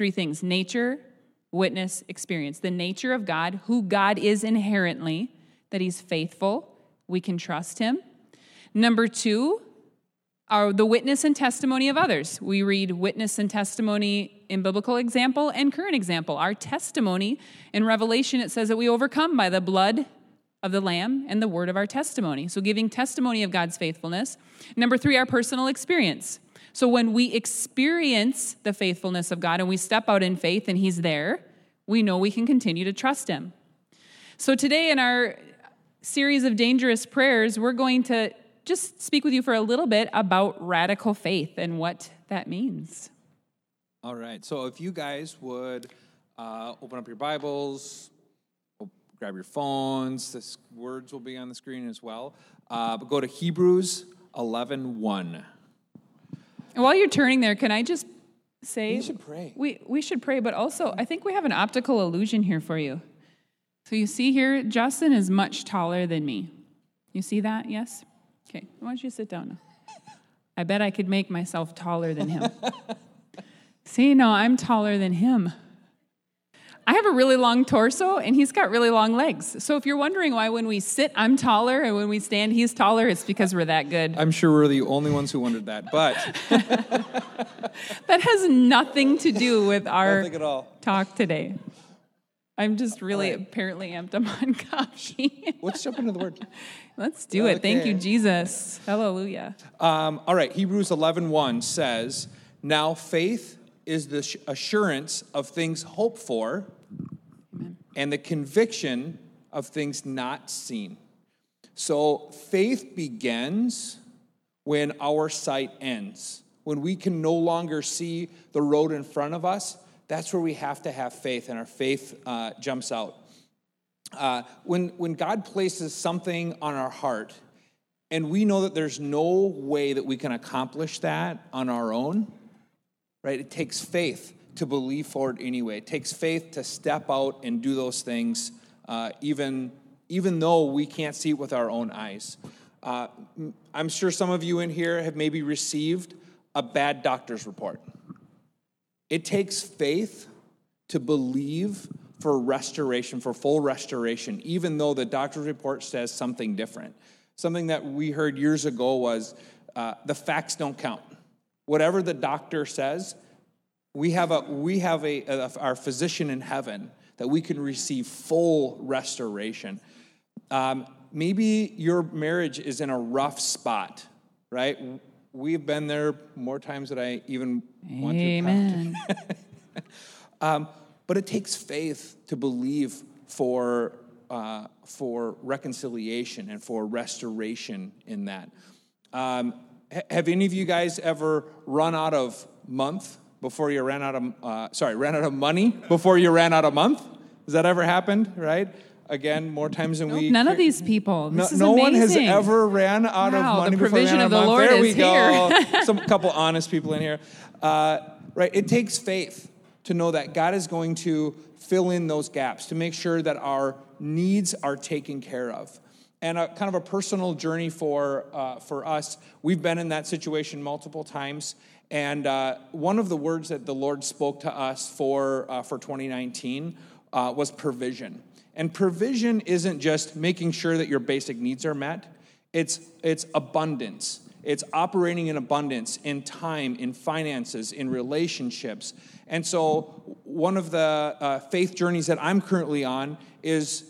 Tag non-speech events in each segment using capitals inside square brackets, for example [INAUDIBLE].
three things nature, witness, experience. The nature of God, who God is inherently, that He's faithful, we can trust Him. Number two, are the witness and testimony of others. We read witness and testimony in biblical example and current example. Our testimony in Revelation, it says that we overcome by the blood of the Lamb and the word of our testimony. So, giving testimony of God's faithfulness. Number three, our personal experience. So, when we experience the faithfulness of God and we step out in faith and He's there, we know we can continue to trust Him. So, today in our series of dangerous prayers, we're going to just speak with you for a little bit about radical faith and what that means. All right. So if you guys would uh, open up your Bibles, grab your phones, the words will be on the screen as well. Uh, but go to Hebrews 11 1. And while you're turning there, can I just say we should pray. We we should pray, but also I think we have an optical illusion here for you. So you see here, Justin is much taller than me. You see that? Yes? Okay, why don't you sit down now? I bet I could make myself taller than him. [LAUGHS] See, no, I'm taller than him. I have a really long torso and he's got really long legs. So if you're wondering why when we sit I'm taller and when we stand he's taller, it's because we're that good. I'm sure we're the only ones who wondered that, but [LAUGHS] that has nothing to do with our talk today. I'm just really right. apparently amped up on [LAUGHS] coffee. Let's jump into the word. Let's do it. Thank you, Jesus. Hallelujah. Um, all right, Hebrews 11 1 says, Now faith is the assurance of things hoped for. And the conviction of things not seen. So faith begins when our sight ends, when we can no longer see the road in front of us. That's where we have to have faith, and our faith uh, jumps out. Uh, when, when God places something on our heart, and we know that there's no way that we can accomplish that on our own, right? It takes faith to believe for it anyway. It takes faith to step out and do those things, uh, even, even though we can't see it with our own eyes. Uh, I'm sure some of you in here have maybe received a bad doctor's report. It takes faith to believe for restoration, for full restoration, even though the doctor's report says something different. Something that we heard years ago was uh, the facts don't count. Whatever the doctor says, we have, a, we have a, a, our physician in heaven that we can receive full restoration. Um, maybe your marriage is in a rough spot, right? We've been there more times than I even want Amen. to. [LAUGHS] um, but it takes faith to believe for, uh, for reconciliation and for restoration in that. Um, have any of you guys ever run out of month before you ran out of, uh, sorry, ran out of money before you ran out of month? Has that ever happened, right? Again, more times than nope, we. None of these people. This no, no one has ever ran out wow, of money the provision of the Lord month. There we go. [LAUGHS] Some couple honest people in here. Uh, right, it takes faith to know that God is going to fill in those gaps, to make sure that our needs are taken care of. And a kind of a personal journey for, uh, for us, we've been in that situation multiple times. And uh, one of the words that the Lord spoke to us for, uh, for 2019 uh, was provision. And provision isn't just making sure that your basic needs are met, it's, it's abundance. It's operating in abundance in time, in finances, in relationships. And so, one of the uh, faith journeys that I'm currently on is,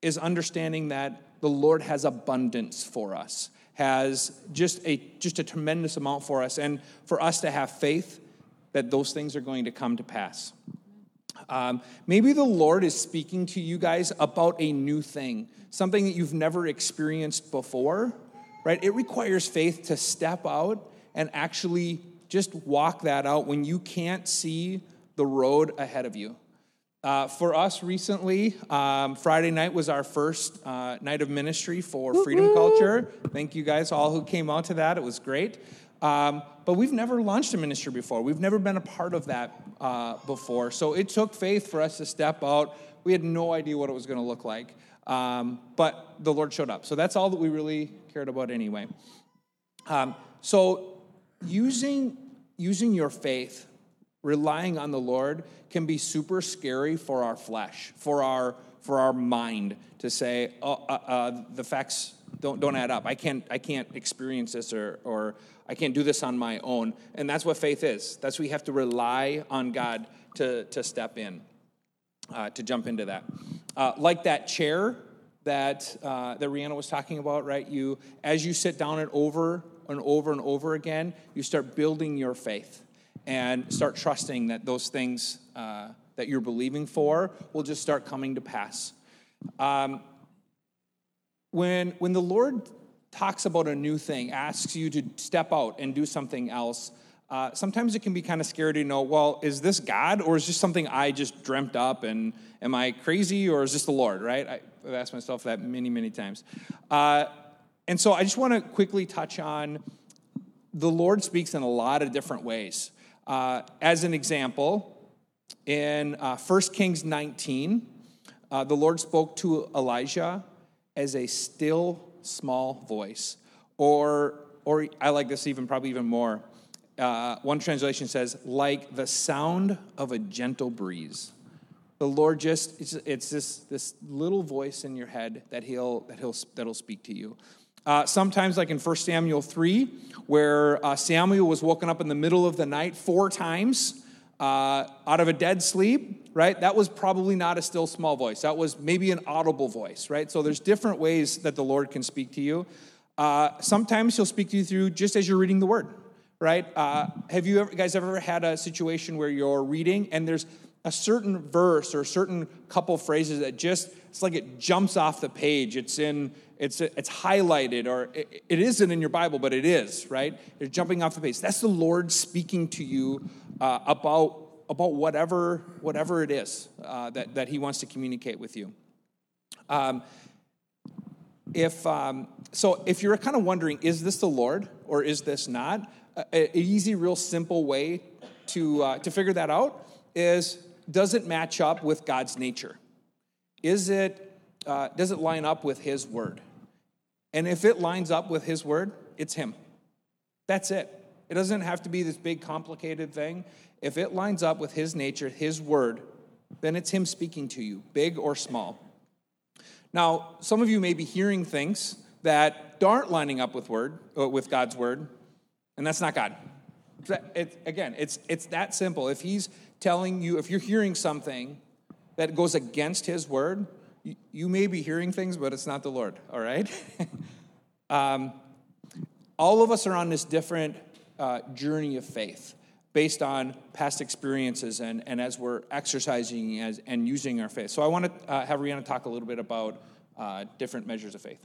is understanding that the Lord has abundance for us, has just a, just a tremendous amount for us, and for us to have faith that those things are going to come to pass. Um, maybe the Lord is speaking to you guys about a new thing, something that you've never experienced before right? It requires faith to step out and actually just walk that out when you can't see the road ahead of you. Uh, for us recently, um, Friday night was our first uh, night of ministry for Freedom Culture. Thank you guys all who came out to that. It was great. Um, but we've never launched a ministry before. We've never been a part of that uh, before. So it took faith for us to step out. We had no idea what it was going to look like. Um, but the Lord showed up. So that's all that we really cared about anyway. Um, so using, using your faith relying on the Lord can be super scary for our flesh, for our for our mind to say, oh, uh, uh, the facts don't don't add up. I can't I can't experience this or or I can't do this on my own. And that's what faith is. That's we have to rely on God to to step in, uh, to jump into that. Uh, like that chair that uh, that Rihanna was talking about, right? You as you sit down and over and over and over again, you start building your faith and start trusting that those things uh, that you're believing for will just start coming to pass. Um, when, when the Lord talks about a new thing, asks you to step out and do something else, uh, sometimes it can be kind of scary to know, well, is this God or is this something I just dreamt up and am I crazy or is this the Lord, right? I, have asked myself that many, many times. Uh, and so I just want to quickly touch on the Lord speaks in a lot of different ways. Uh, as an example, in uh, 1 Kings 19, uh, the Lord spoke to Elijah as a still small voice. Or, or I like this even, probably even more. Uh, one translation says, like the sound of a gentle breeze. The Lord just, it's, it's this, this little voice in your head that he'll, that he'll, that'll speak to you. Uh, sometimes, like in 1 Samuel 3, where uh, Samuel was woken up in the middle of the night four times uh, out of a dead sleep, right? That was probably not a still small voice. That was maybe an audible voice, right? So there's different ways that the Lord can speak to you. Uh, sometimes He'll speak to you through just as you're reading the Word, right? Uh, have you ever, guys ever had a situation where you're reading and there's a certain verse or a certain couple phrases that just it's like it jumps off the page it's in it's it's highlighted or it, it isn't in your bible but it is right it's jumping off the page that's the lord speaking to you uh, about about whatever whatever it is uh, that, that he wants to communicate with you um, if um, so if you're kind of wondering is this the lord or is this not an easy real simple way to uh, to figure that out is does it match up with God's nature? Is it, uh, does it line up with His word? And if it lines up with His word, it's Him. That's it. It doesn't have to be this big, complicated thing. If it lines up with His nature, His word, then it's Him speaking to you, big or small. Now, some of you may be hearing things that aren't lining up with word, uh, with God's word, and that's not God. It, again, it's, it's that simple. If He's telling you, if you're hearing something that goes against his word, you, may be hearing things, but it's not the Lord, all right? [LAUGHS] um, all of us are on this different uh, journey of faith based on past experiences and, and as we're exercising as, and using our faith. So I want to uh, have Rihanna talk a little bit about uh, different measures of faith.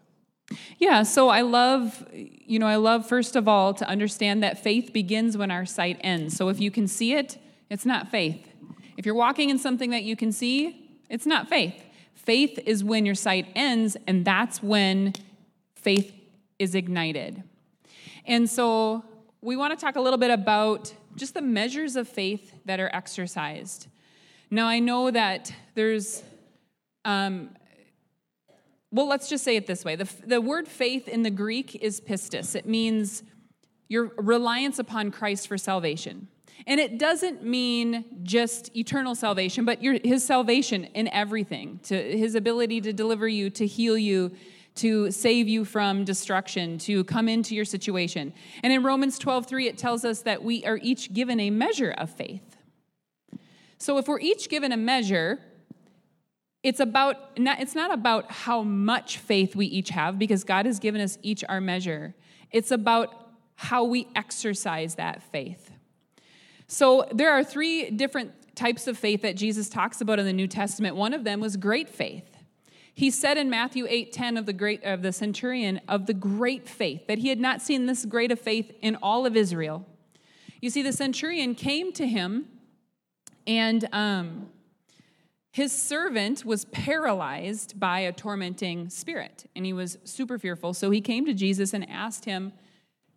Yeah, so I love, you know, I love first of all to understand that faith begins when our sight ends. So if you can see it, it's not faith. If you're walking in something that you can see, it's not faith. Faith is when your sight ends, and that's when faith is ignited. And so we want to talk a little bit about just the measures of faith that are exercised. Now, I know that there's, um, well, let's just say it this way the, the word faith in the Greek is pistis, it means your reliance upon Christ for salvation. And it doesn't mean just eternal salvation, but your, his salvation in everything, to his ability to deliver you, to heal you, to save you from destruction, to come into your situation. And in Romans 12:3 it tells us that we are each given a measure of faith. So if we're each given a measure, it's about not, it's not about how much faith we each have because God has given us each our measure. It's about how we exercise that faith. So there are three different types of faith that Jesus talks about in the New Testament. One of them was great faith. He said in Matthew 8 10 of the great of the centurion of the great faith, that he had not seen this great of faith in all of Israel. You see, the centurion came to him, and um, his servant was paralyzed by a tormenting spirit, and he was super fearful. So he came to Jesus and asked him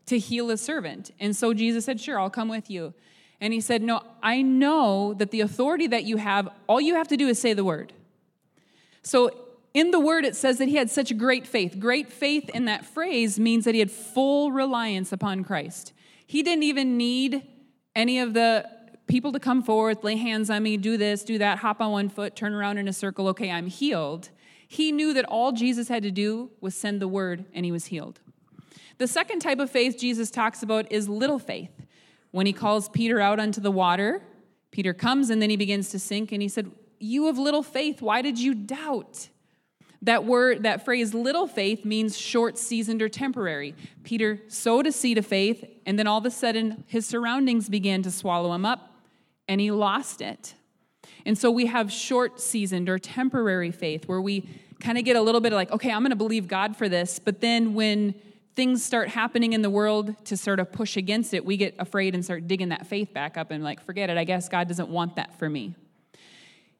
to heal his servant. And so Jesus said, Sure, I'll come with you. And he said, No, I know that the authority that you have, all you have to do is say the word. So in the word, it says that he had such great faith. Great faith in that phrase means that he had full reliance upon Christ. He didn't even need any of the people to come forth, lay hands on me, do this, do that, hop on one foot, turn around in a circle, okay, I'm healed. He knew that all Jesus had to do was send the word and he was healed. The second type of faith Jesus talks about is little faith. When he calls Peter out onto the water, Peter comes and then he begins to sink and he said, You have little faith, why did you doubt? That word, that phrase, little faith, means short seasoned or temporary. Peter sowed a seed of faith, and then all of a sudden his surroundings began to swallow him up, and he lost it. And so we have short seasoned or temporary faith where we kind of get a little bit of like, okay, I'm going to believe God for this. But then when things start happening in the world to sort of push against it, we get afraid and start digging that faith back up and like, forget it. I guess God doesn't want that for me.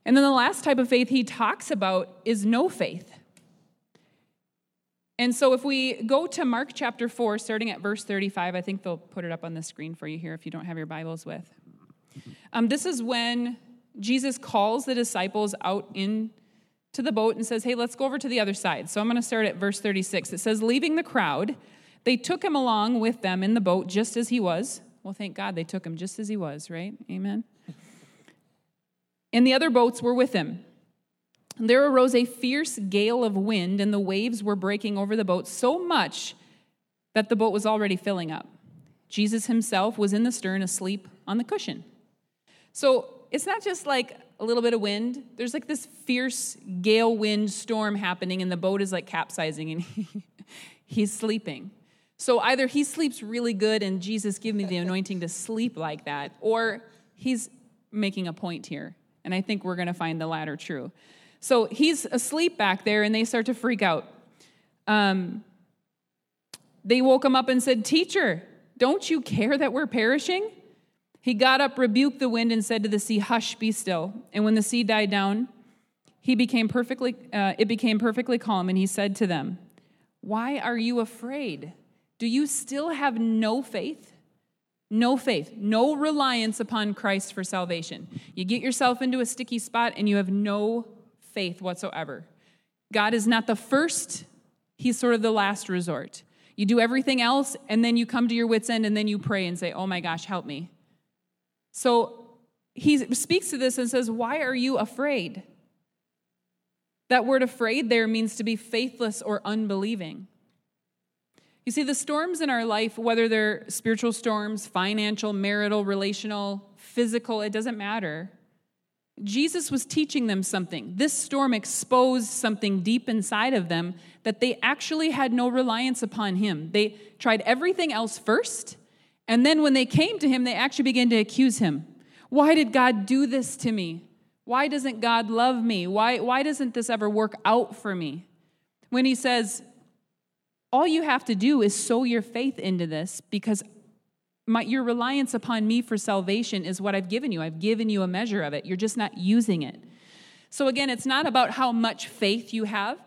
And then the last type of faith he talks about is no faith. And so if we go to Mark chapter 4, starting at verse 35, I think they'll put it up on the screen for you here if you don't have your Bibles with. Um, this is when Jesus calls the disciples out into the boat and says, Hey, let's go over to the other side. So I'm going to start at verse 36. It says, Leaving the crowd, they took him along with them in the boat just as he was. Well, thank God they took him just as he was, right? Amen. And the other boats were with him. There arose a fierce gale of wind, and the waves were breaking over the boat so much that the boat was already filling up. Jesus himself was in the stern asleep on the cushion. So it's not just like a little bit of wind. There's like this fierce gale wind storm happening, and the boat is like capsizing, and [LAUGHS] he, he's sleeping. So either he sleeps really good, and Jesus give me the [LAUGHS] anointing to sleep like that, or he's making a point here. And I think we're going to find the latter true. So he's asleep back there, and they start to freak out. Um, they woke him up and said, Teacher, don't you care that we're perishing? He got up, rebuked the wind, and said to the sea, Hush, be still. And when the sea died down, he became perfectly, uh, it became perfectly calm, and he said to them, Why are you afraid? Do you still have no faith? No faith, no reliance upon Christ for salvation. You get yourself into a sticky spot and you have no faith whatsoever. God is not the first, He's sort of the last resort. You do everything else, and then you come to your wits' end, and then you pray and say, Oh my gosh, help me. So he speaks to this and says, Why are you afraid? That word afraid there means to be faithless or unbelieving. You see, the storms in our life, whether they're spiritual storms, financial, marital, relational, physical, it doesn't matter. Jesus was teaching them something. This storm exposed something deep inside of them that they actually had no reliance upon Him. They tried everything else first, and then when they came to Him, they actually began to accuse Him. Why did God do this to me? Why doesn't God love me? Why, why doesn't this ever work out for me? When He says, All you have to do is sow your faith into this because my, your reliance upon me for salvation is what I've given you. I've given you a measure of it. You're just not using it. So, again, it's not about how much faith you have,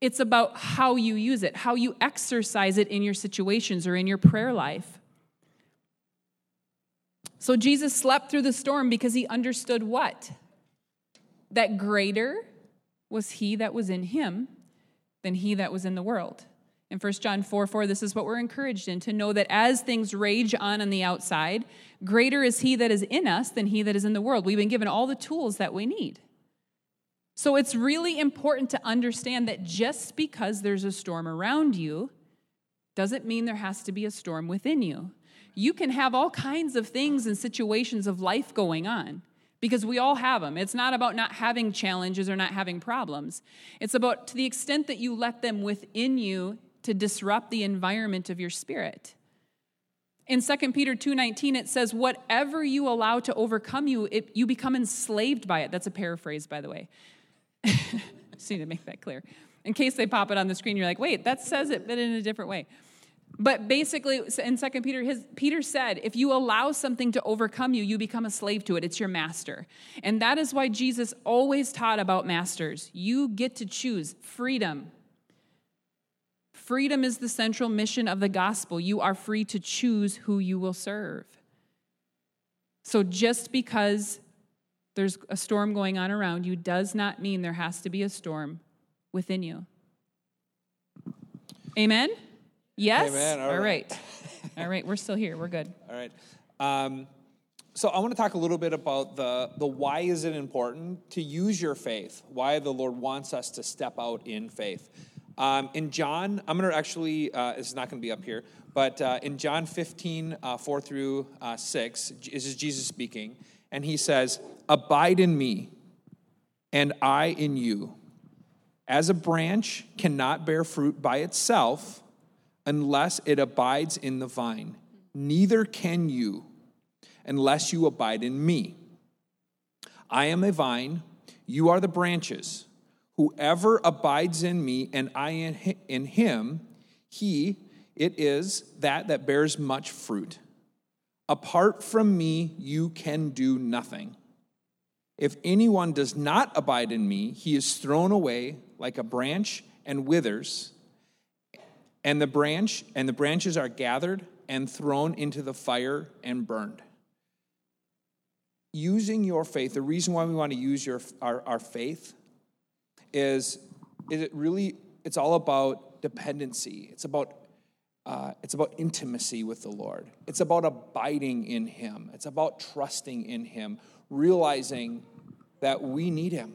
it's about how you use it, how you exercise it in your situations or in your prayer life. So, Jesus slept through the storm because he understood what? That greater was he that was in him than he that was in the world. In 1 John 4 4, this is what we're encouraged in to know that as things rage on on the outside, greater is he that is in us than he that is in the world. We've been given all the tools that we need. So it's really important to understand that just because there's a storm around you doesn't mean there has to be a storm within you. You can have all kinds of things and situations of life going on because we all have them. It's not about not having challenges or not having problems. It's about to the extent that you let them within you to disrupt the environment of your spirit. In 2 Peter 2:19 it says whatever you allow to overcome you it, you become enslaved by it. That's a paraphrase by the way. [LAUGHS] Just need to make that clear. In case they pop it on the screen you're like, "Wait, that says it but in a different way." But basically in 2 Peter his, Peter said, if you allow something to overcome you, you become a slave to it. It's your master. And that is why Jesus always taught about masters. You get to choose freedom Freedom is the central mission of the gospel. You are free to choose who you will serve. So just because there's a storm going on around you does not mean there has to be a storm within you. Amen? Yes? All, All right. right. All right, we're still here. We're good. All right. Um, so I want to talk a little bit about the, the why is it important to use your faith, why the Lord wants us to step out in faith. Um, in John, I'm going to actually, uh, it's not going to be up here, but uh, in John 15, uh, 4 through uh, 6, this is Jesus speaking, and he says, Abide in me, and I in you. As a branch cannot bear fruit by itself unless it abides in the vine, neither can you unless you abide in me. I am a vine, you are the branches. Whoever abides in me and I in him, he it is that that bears much fruit. Apart from me, you can do nothing. If anyone does not abide in me, he is thrown away like a branch and withers. And the branch and the branches are gathered and thrown into the fire and burned using your faith, the reason why we want to use your, our, our faith is, it really, it's all about dependency. It's about, uh, it's about intimacy with the Lord. It's about abiding in Him. It's about trusting in Him, realizing that we need Him.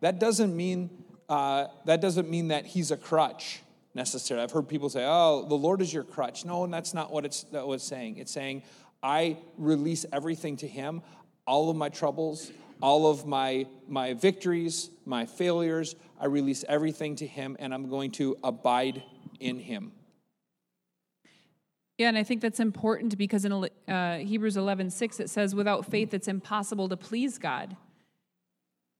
That doesn't mean, uh, that doesn't mean that He's a crutch necessarily. I've heard people say, oh, the Lord is your crutch. No, and that's not what it's, that was saying. It's saying, I release everything to Him all of my troubles, all of my, my victories, my failures. I release everything to Him, and I'm going to abide in Him. Yeah, and I think that's important because in uh, Hebrews 11 6, it says, without faith, it's impossible to please God.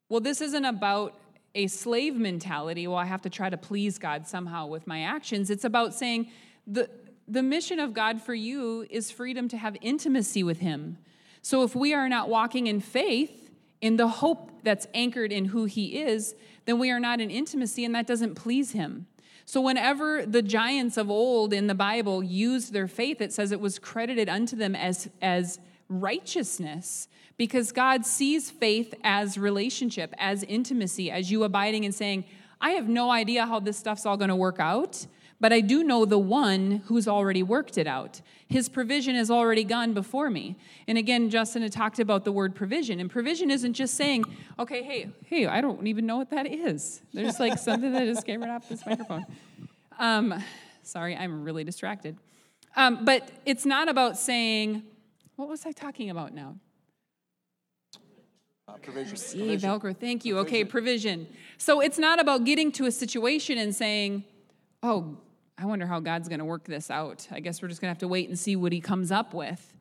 Well, this isn't about a slave mentality. Well, I have to try to please God somehow with my actions. It's about saying the, the mission of God for you is freedom to have intimacy with Him so if we are not walking in faith, in the hope that's anchored in who he is, then we are not in intimacy and that doesn't please him. So, whenever the giants of old in the Bible used their faith, it says it was credited unto them as, as righteousness because God sees faith as relationship, as intimacy, as you abiding and saying, I have no idea how this stuff's all going to work out, but I do know the one who's already worked it out. His provision has already gone before me. And again, Justin had talked about the word provision. And provision isn't just saying, okay, hey, hey, I don't even know what that is. There's like something that just came right off this microphone. Um, sorry, I'm really distracted. Um, but it's not about saying, what was I talking about now? Uh, provision. See, Velcro, thank you. Provision. Okay, provision. So it's not about getting to a situation and saying, oh, I wonder how God's going to work this out. I guess we're just going to have to wait and see what he comes up with.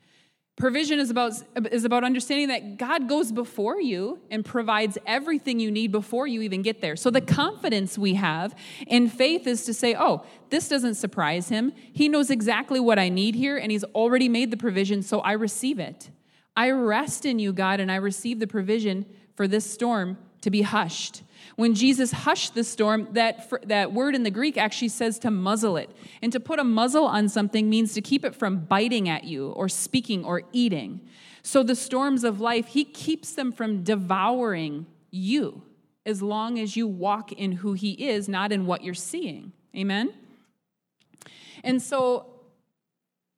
Provision is about, is about understanding that God goes before you and provides everything you need before you even get there. So, the confidence we have in faith is to say, oh, this doesn't surprise him. He knows exactly what I need here, and he's already made the provision, so I receive it. I rest in you, God, and I receive the provision for this storm to be hushed. When Jesus hushed the storm, that, that word in the Greek actually says to muzzle it. And to put a muzzle on something means to keep it from biting at you or speaking or eating. So the storms of life, he keeps them from devouring you as long as you walk in who he is, not in what you're seeing. Amen? And so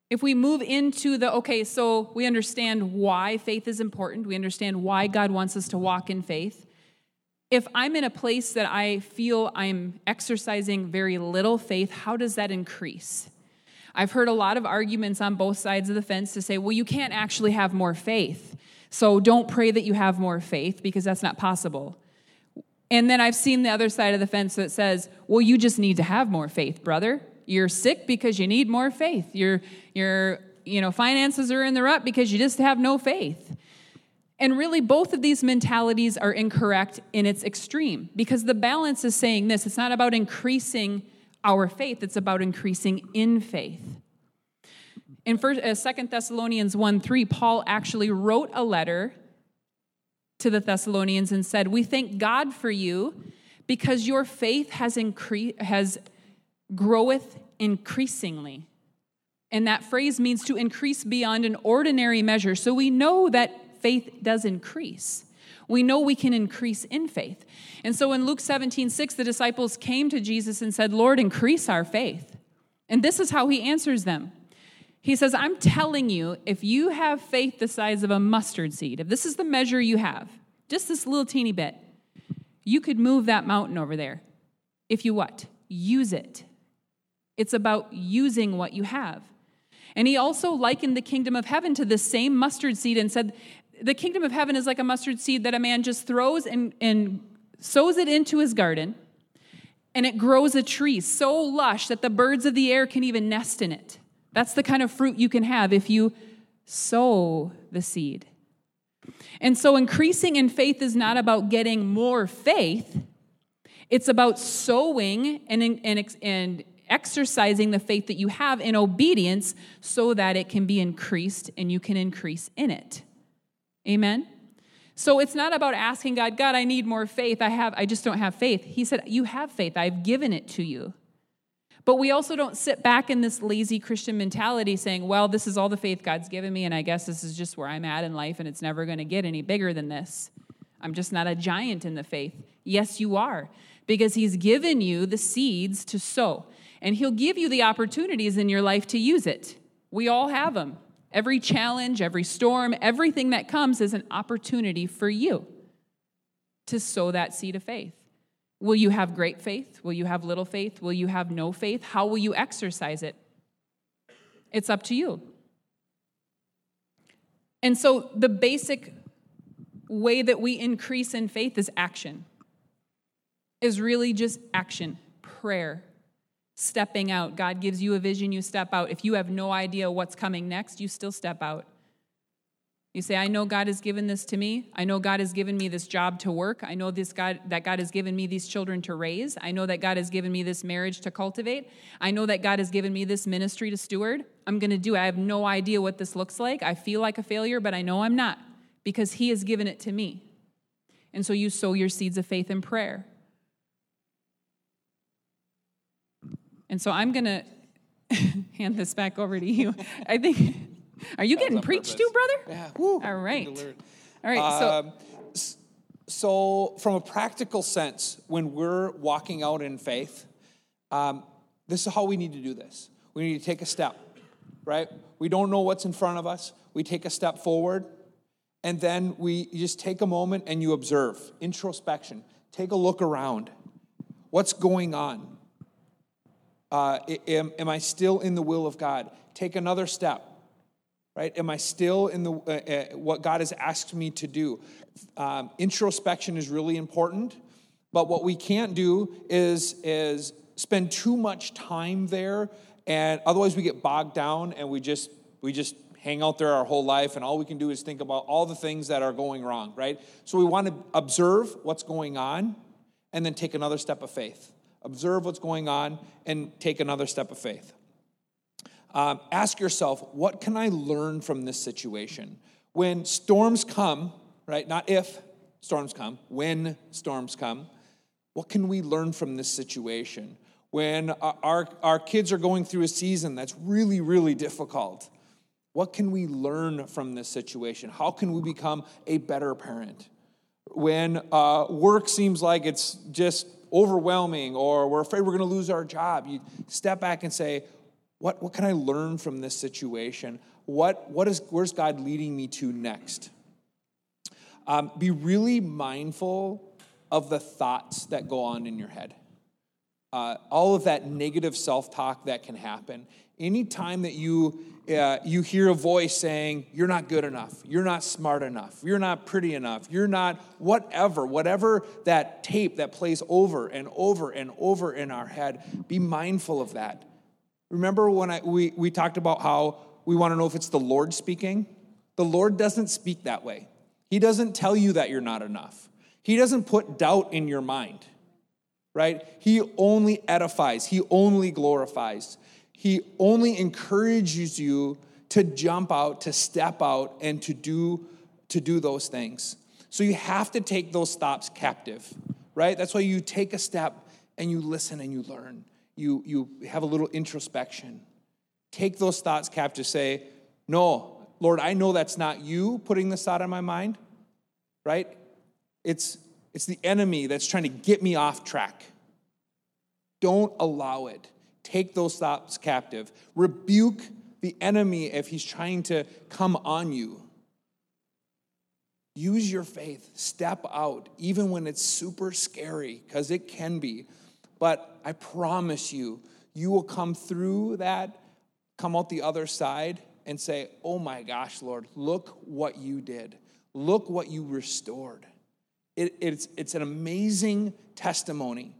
if we move into the okay, so we understand why faith is important, we understand why God wants us to walk in faith if I'm in a place that I feel I'm exercising very little faith, how does that increase? I've heard a lot of arguments on both sides of the fence to say, well, you can't actually have more faith. So don't pray that you have more faith because that's not possible. And then I've seen the other side of the fence that says, well, you just need to have more faith, brother. You're sick because you need more faith. Your, your you know, finances are in the rut because you just have no faith. And really, both of these mentalities are incorrect in its extreme because the balance is saying this it's not about increasing our faith, it's about increasing in faith. In uh, 2 Thessalonians 1 3, Paul actually wrote a letter to the Thessalonians and said, We thank God for you because your faith has, incre- has groweth increasingly. And that phrase means to increase beyond an ordinary measure. So we know that faith does increase. We know we can increase in faith. And so in Luke 17, 6, the disciples came to Jesus and said, Lord, increase our faith. And this is how he answers them. He says, I'm telling you, if you have faith the size of a mustard seed, if this is the measure you have, just this little teeny bit, you could move that mountain over there. If you what? Use it. It's about using what you have. And he also likened the kingdom of heaven to the same mustard seed and said, The kingdom of heaven is like a mustard seed that a man just throws and, and sows it into his garden, and it grows a tree so lush that the birds of the air can even nest in it. That's the kind of fruit you can have if you sow the seed. And so, increasing in faith is not about getting more faith, it's about sowing and, and, and exercising the faith that you have in obedience so that it can be increased and you can increase in it. Amen. So it's not about asking God, God, I need more faith. I have I just don't have faith. He said, "You have faith. I've given it to you." But we also don't sit back in this lazy Christian mentality saying, well, this is all the faith God's given me, and I guess this is just where I'm at in life, and it's never going to get any bigger than this. I'm just not a giant in the faith. Yes, you are, because He's given you the seeds to sow, and He'll give you the opportunities in your life to use it. We all have them. Every challenge, every storm, everything that comes is an opportunity for you to sow that seed of faith. Will you have great faith? Will you have little faith? Will you have no faith? How will you exercise it? It's up to you. And so, the basic way that we increase in faith is action, is really just action, prayer, stepping out. God gives you a vision, you step out. If you have no idea what's coming next, you still step out. You say, I know God has given this to me. I know God has given me this job to work. I know this God that God has given me these children to raise. I know that God has given me this marriage to cultivate. I know that God has given me this ministry to steward. I'm going to do it. I have no idea what this looks like. I feel like a failure, but I know I'm not because He has given it to me. And so you sow your seeds of faith and prayer. And so I'm going [LAUGHS] to hand this back over to you. I think [LAUGHS] are you getting preached to, brother? Yeah. Woo. All right. All right. So. Um, so, from a practical sense, when we're walking out in faith, um, this is how we need to do this. We need to take a step, right? We don't know what's in front of us. We take a step forward, and then we just take a moment and you observe introspection. Take a look around. What's going on? Uh, am, am I still in the will of God? Take another step right? Am I still in the uh, uh, what God has asked me to do? Um, introspection is really important, but what we can't do is is spend too much time there, and otherwise we get bogged down and we just we just hang out there our whole life, and all we can do is think about all the things that are going wrong, right? So we want to observe what's going on, and then take another step of faith. Observe what's going on and take another step of faith. Um, ask yourself, what can I learn from this situation? When storms come, right? Not if storms come, when storms come, what can we learn from this situation? When our, our kids are going through a season that's really, really difficult, what can we learn from this situation? How can we become a better parent? When uh, work seems like it's just overwhelming or we're afraid we're going to lose our job, you step back and say, what, what can I learn from this situation? What, what is, where's God leading me to next? Um, be really mindful of the thoughts that go on in your head. Uh, all of that negative self talk that can happen. Anytime that you, uh, you hear a voice saying, You're not good enough, you're not smart enough, you're not pretty enough, you're not whatever, whatever that tape that plays over and over and over in our head, be mindful of that. Remember when I, we, we talked about how we want to know if it's the Lord speaking? The Lord doesn't speak that way. He doesn't tell you that you're not enough. He doesn't put doubt in your mind, right? He only edifies, He only glorifies. He only encourages you to jump out, to step out, and to do, to do those things. So you have to take those stops captive, right? That's why you take a step and you listen and you learn you, you have a little introspection. Take those thoughts captive. Say, No, Lord, I know that's not you putting this thought in my mind, right? It's, it's the enemy that's trying to get me off track. Don't allow it. Take those thoughts captive. Rebuke the enemy, if he's trying to come on you, use your faith. Step out, even when it's super scary, because it can be. But I promise you, you will come through that, come out the other side, and say, Oh my gosh, Lord, look what you did. Look what you restored. It, it's, it's an amazing testimony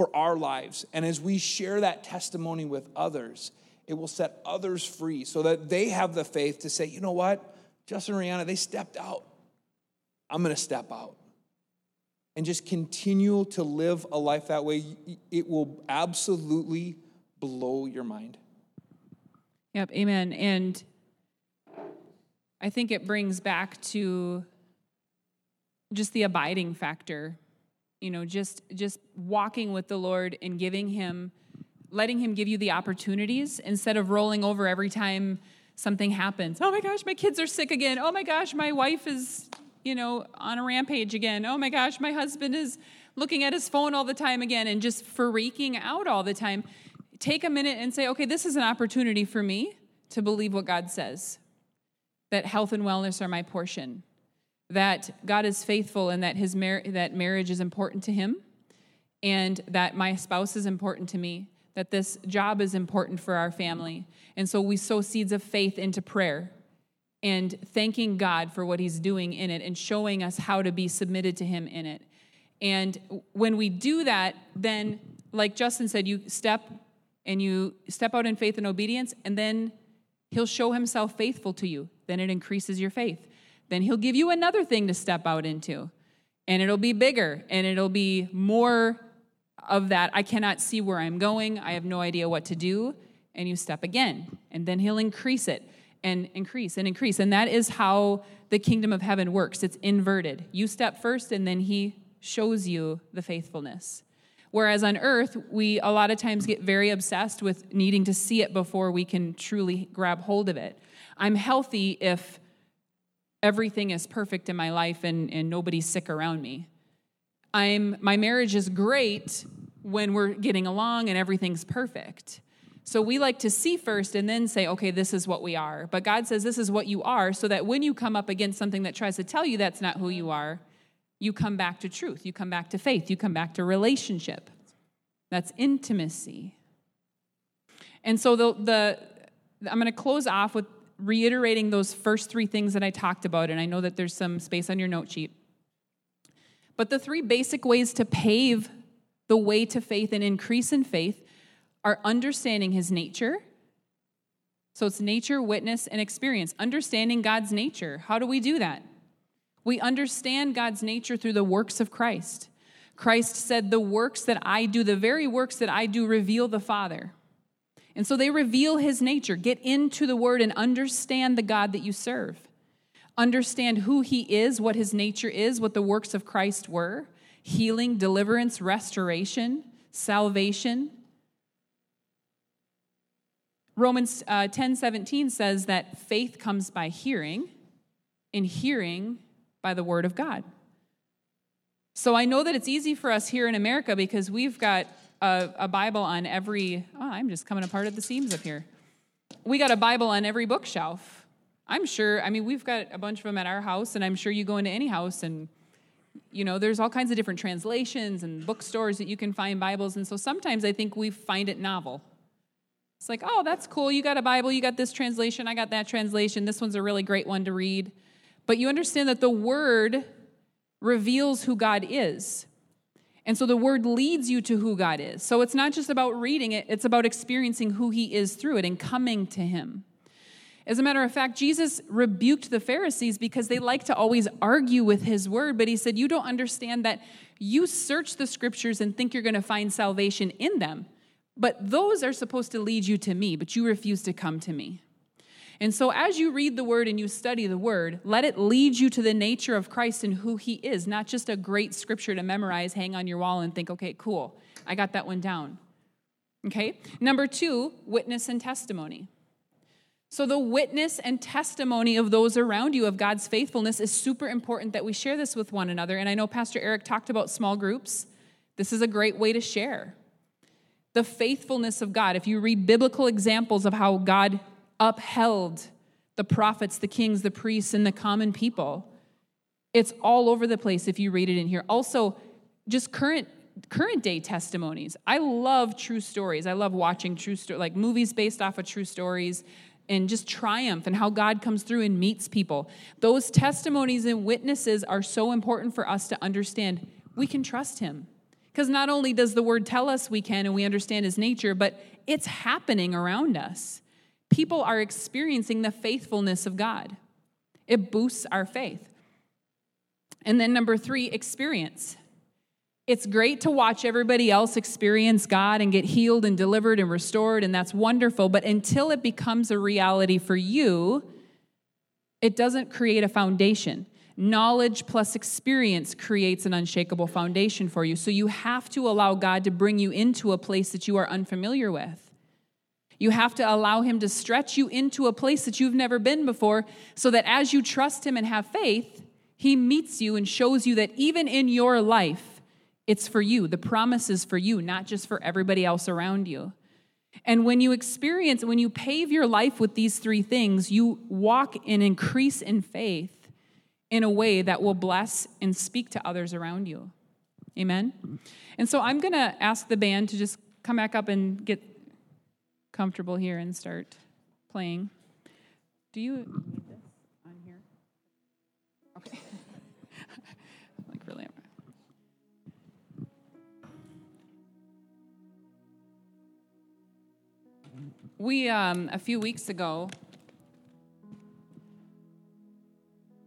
for our lives. And as we share that testimony with others, it will set others free so that they have the faith to say, you know what? Justin and Rihanna, they stepped out. I'm going to step out. And just continue to live a life that way. It will absolutely blow your mind. Yep, amen. And I think it brings back to just the abiding factor. You know, just just walking with the Lord and giving him letting him give you the opportunities instead of rolling over every time something happens. Oh my gosh, my kids are sick again. Oh my gosh, my wife is, you know, on a rampage again. Oh my gosh, my husband is looking at his phone all the time again and just freaking out all the time take a minute and say, okay, this is an opportunity for me to believe what God says that health and wellness are my portion, that God is faithful and that, his mar- that marriage is important to him, and that my spouse is important to me, that this job is important for our family. And so we sow seeds of faith into prayer and thanking God for what he's doing in it and showing us how to be submitted to him in it. And when we do that, then, like Justin said, you step and you step out in faith and obedience, and then He'll show Himself faithful to you. Then it increases your faith. Then He'll give you another thing to step out into, and it'll be bigger and it'll be more of that. I cannot see where I'm going. I have no idea what to do. And you step again, and then He'll increase it and increase and increase. And that is how the kingdom of heaven works it's inverted. You step first, and then He shows you the faithfulness. Whereas on earth, we a lot of times get very obsessed with needing to see it before we can truly grab hold of it. I'm healthy if everything is perfect in my life and, and nobody's sick around me. I'm my marriage is great when we're getting along and everything's perfect. So we like to see first and then say, okay, this is what we are. But God says this is what you are, so that when you come up against something that tries to tell you that's not who you are, you come back to truth, you come back to faith, you come back to relationship. That's intimacy. And so the, the I'm going to close off with reiterating those first three things that I talked about, and I know that there's some space on your note sheet. But the three basic ways to pave the way to faith and increase in faith are understanding his nature. So it's nature, witness, and experience. Understanding God's nature. How do we do that? We understand God's nature through the works of Christ. Christ said, The works that I do, the very works that I do, reveal the Father. And so they reveal his nature. Get into the word and understand the God that you serve. Understand who he is, what his nature is, what the works of Christ were healing, deliverance, restoration, salvation. Romans uh, 10 17 says that faith comes by hearing, and hearing by the Word of God. So I know that it's easy for us here in America because we've got a, a Bible on every, oh, I'm just coming apart at the seams up here. We got a Bible on every bookshelf. I'm sure, I mean, we've got a bunch of them at our house, and I'm sure you go into any house and you know, there's all kinds of different translations and bookstores that you can find Bibles. And so sometimes I think we find it novel. It's like, oh, that's cool. You got a Bible, you got this translation, I got that translation. This one's a really great one to read. But you understand that the word reveals who God is. And so the word leads you to who God is. So it's not just about reading it, it's about experiencing who he is through it and coming to him. As a matter of fact, Jesus rebuked the Pharisees because they like to always argue with his word, but he said, You don't understand that you search the scriptures and think you're going to find salvation in them, but those are supposed to lead you to me, but you refuse to come to me. And so, as you read the word and you study the word, let it lead you to the nature of Christ and who he is, not just a great scripture to memorize, hang on your wall, and think, okay, cool, I got that one down. Okay? Number two, witness and testimony. So, the witness and testimony of those around you of God's faithfulness is super important that we share this with one another. And I know Pastor Eric talked about small groups. This is a great way to share the faithfulness of God. If you read biblical examples of how God upheld the prophets, the kings, the priests, and the common people. It's all over the place if you read it in here. Also, just current current day testimonies. I love true stories. I love watching true story like movies based off of true stories and just triumph and how God comes through and meets people. Those testimonies and witnesses are so important for us to understand we can trust him. Because not only does the word tell us we can and we understand his nature, but it's happening around us. People are experiencing the faithfulness of God. It boosts our faith. And then number three, experience. It's great to watch everybody else experience God and get healed and delivered and restored, and that's wonderful. But until it becomes a reality for you, it doesn't create a foundation. Knowledge plus experience creates an unshakable foundation for you. So you have to allow God to bring you into a place that you are unfamiliar with. You have to allow Him to stretch you into a place that you've never been before so that as you trust Him and have faith, He meets you and shows you that even in your life, it's for you. The promise is for you, not just for everybody else around you. And when you experience, when you pave your life with these three things, you walk and increase in faith in a way that will bless and speak to others around you. Amen? And so I'm going to ask the band to just come back up and get comfortable here and start playing. Do you need this on here? Okay. [LAUGHS] like, really? We, um, a few weeks ago,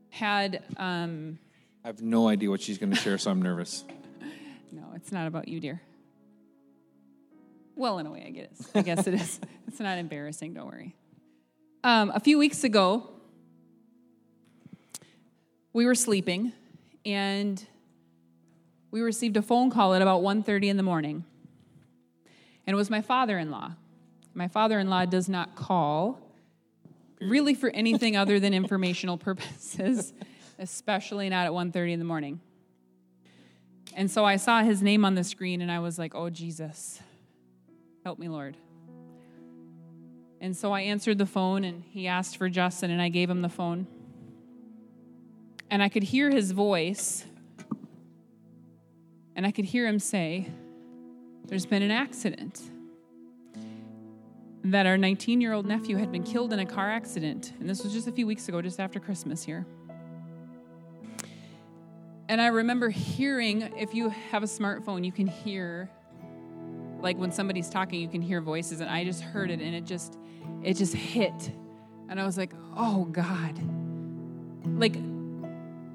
had. Um, I have no idea what she's going to share, so I'm nervous. [LAUGHS] no, it's not about you, dear. Well, in a way, I guess. I guess it is. [LAUGHS] It's not embarrassing. Don't worry. Um, a few weeks ago, we were sleeping, and we received a phone call at about 1.30 in the morning. And it was my father-in-law. My father-in-law does not call really for anything other than informational [LAUGHS] purposes, [LAUGHS] especially not at 1.30 in the morning. And so I saw his name on the screen and I was like, oh, Jesus, help me, Lord. And so I answered the phone and he asked for Justin and I gave him the phone. And I could hear his voice and I could hear him say, There's been an accident that our 19 year old nephew had been killed in a car accident. And this was just a few weeks ago, just after Christmas here. And I remember hearing, if you have a smartphone, you can hear, like when somebody's talking, you can hear voices. And I just heard it and it just, it just hit. And I was like, oh God. Like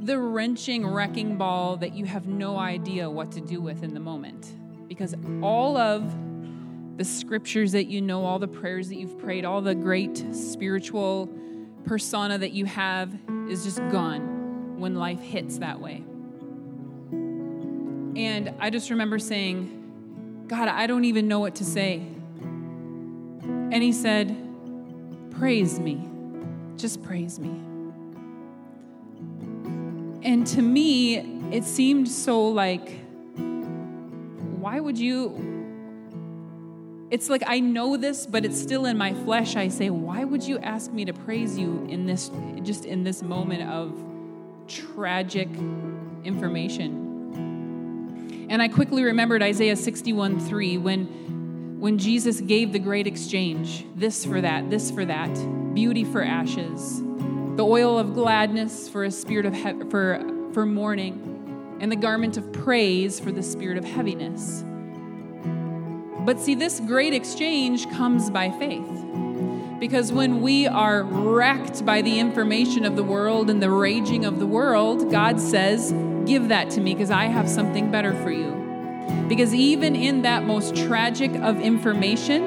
the wrenching wrecking ball that you have no idea what to do with in the moment. Because all of the scriptures that you know, all the prayers that you've prayed, all the great spiritual persona that you have is just gone when life hits that way. And I just remember saying, God, I don't even know what to say. And he said, Praise me. Just praise me. And to me, it seemed so like, why would you it's like I know this, but it's still in my flesh. I say, why would you ask me to praise you in this, just in this moment of tragic information? And I quickly remembered Isaiah 61 3 when, when Jesus gave the great exchange this for that, this for that, beauty for ashes, the oil of gladness for a spirit of he- for, for mourning, and the garment of praise for the spirit of heaviness. But see, this great exchange comes by faith. Because when we are wrecked by the information of the world and the raging of the world, God says, Give that to me because I have something better for you. Because even in that most tragic of information,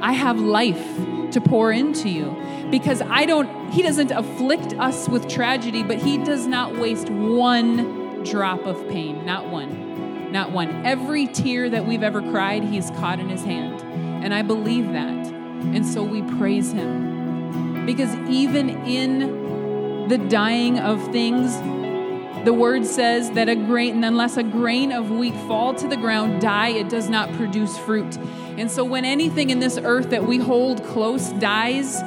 I have life to pour into you. Because I don't, He doesn't afflict us with tragedy, but He does not waste one drop of pain, not one. Not one. Every tear that we've ever cried, He's caught in His hand. And I believe that. And so we praise Him. Because even in the dying of things, the word says that a grain, unless a grain of wheat fall to the ground, die, it does not produce fruit. And so when anything in this earth that we hold close dies,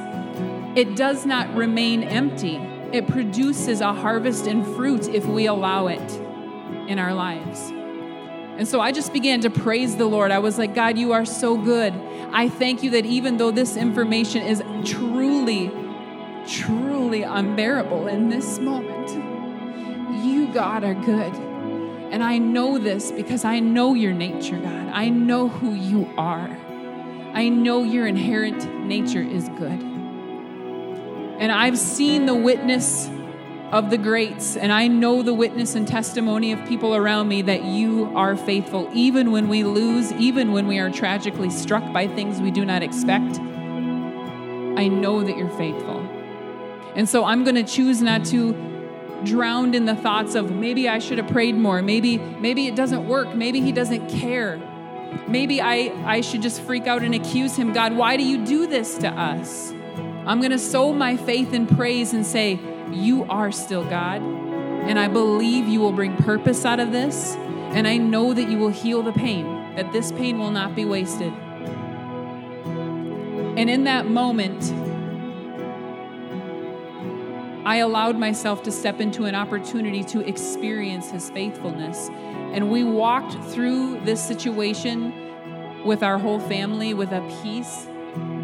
it does not remain empty. It produces a harvest and fruit if we allow it in our lives. And so I just began to praise the Lord. I was like, God, you are so good. I thank you that even though this information is truly, truly unbearable in this moment, you, God, are good. And I know this because I know your nature, God. I know who you are. I know your inherent nature is good. And I've seen the witness of the greats, and I know the witness and testimony of people around me that you are faithful, even when we lose, even when we are tragically struck by things we do not expect. I know that you're faithful. And so I'm going to choose not to drown in the thoughts of maybe I should have prayed more, maybe maybe it doesn't work, maybe he doesn't care. Maybe I I should just freak out and accuse him, God, why do you do this to us? I'm going to sow my faith in praise and say, you are still God. And I believe you will bring purpose out of this. And I know that you will heal the pain, that this pain will not be wasted. And in that moment, I allowed myself to step into an opportunity to experience his faithfulness. And we walked through this situation with our whole family with a peace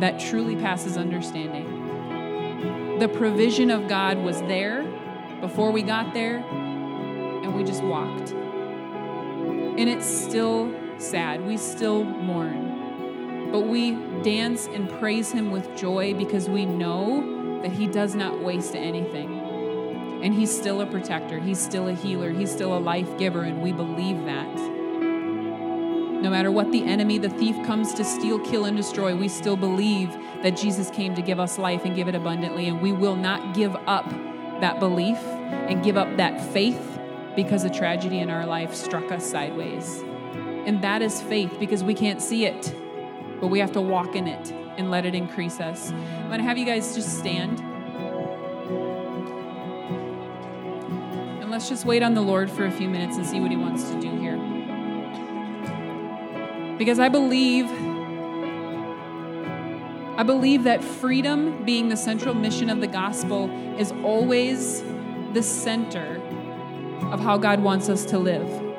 that truly passes understanding. The provision of God was there before we got there, and we just walked. And it's still sad. We still mourn. But we dance and praise Him with joy because we know that He does not waste anything. And He's still a protector, He's still a healer, He's still a life giver, and we believe that. No matter what the enemy, the thief comes to steal, kill, and destroy, we still believe that Jesus came to give us life and give it abundantly. And we will not give up that belief and give up that faith because a tragedy in our life struck us sideways. And that is faith because we can't see it, but we have to walk in it and let it increase us. I'm going to have you guys just stand. And let's just wait on the Lord for a few minutes and see what He wants to do here. Because I believe I believe that freedom being the central mission of the gospel is always the center of how God wants us to live.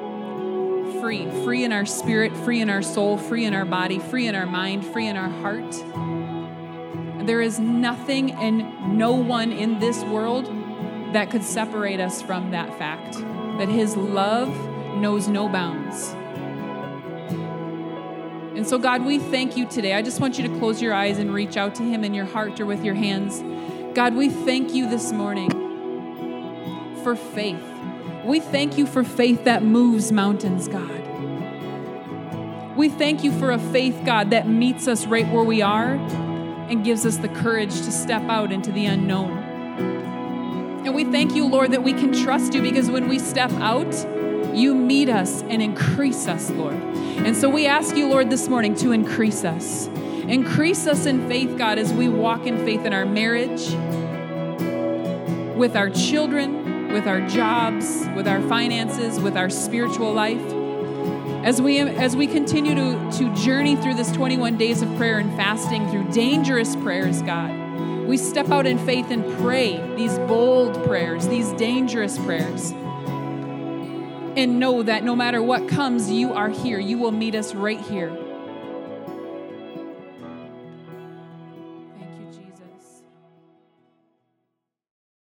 Free, free in our spirit, free in our soul, free in our body, free in our mind, free in our heart. There is nothing and no one in this world that could separate us from that fact that His love knows no bounds. And so, God, we thank you today. I just want you to close your eyes and reach out to Him in your heart or with your hands. God, we thank you this morning for faith. We thank you for faith that moves mountains, God. We thank you for a faith, God, that meets us right where we are and gives us the courage to step out into the unknown. And we thank you, Lord, that we can trust you because when we step out, you meet us and increase us, Lord. And so we ask you, Lord, this morning to increase us. Increase us in faith, God, as we walk in faith in our marriage, with our children, with our jobs, with our finances, with our spiritual life. As we, as we continue to, to journey through this 21 days of prayer and fasting through dangerous prayers, God, we step out in faith and pray these bold prayers, these dangerous prayers and know that no matter what comes, you are here. You will meet us right here.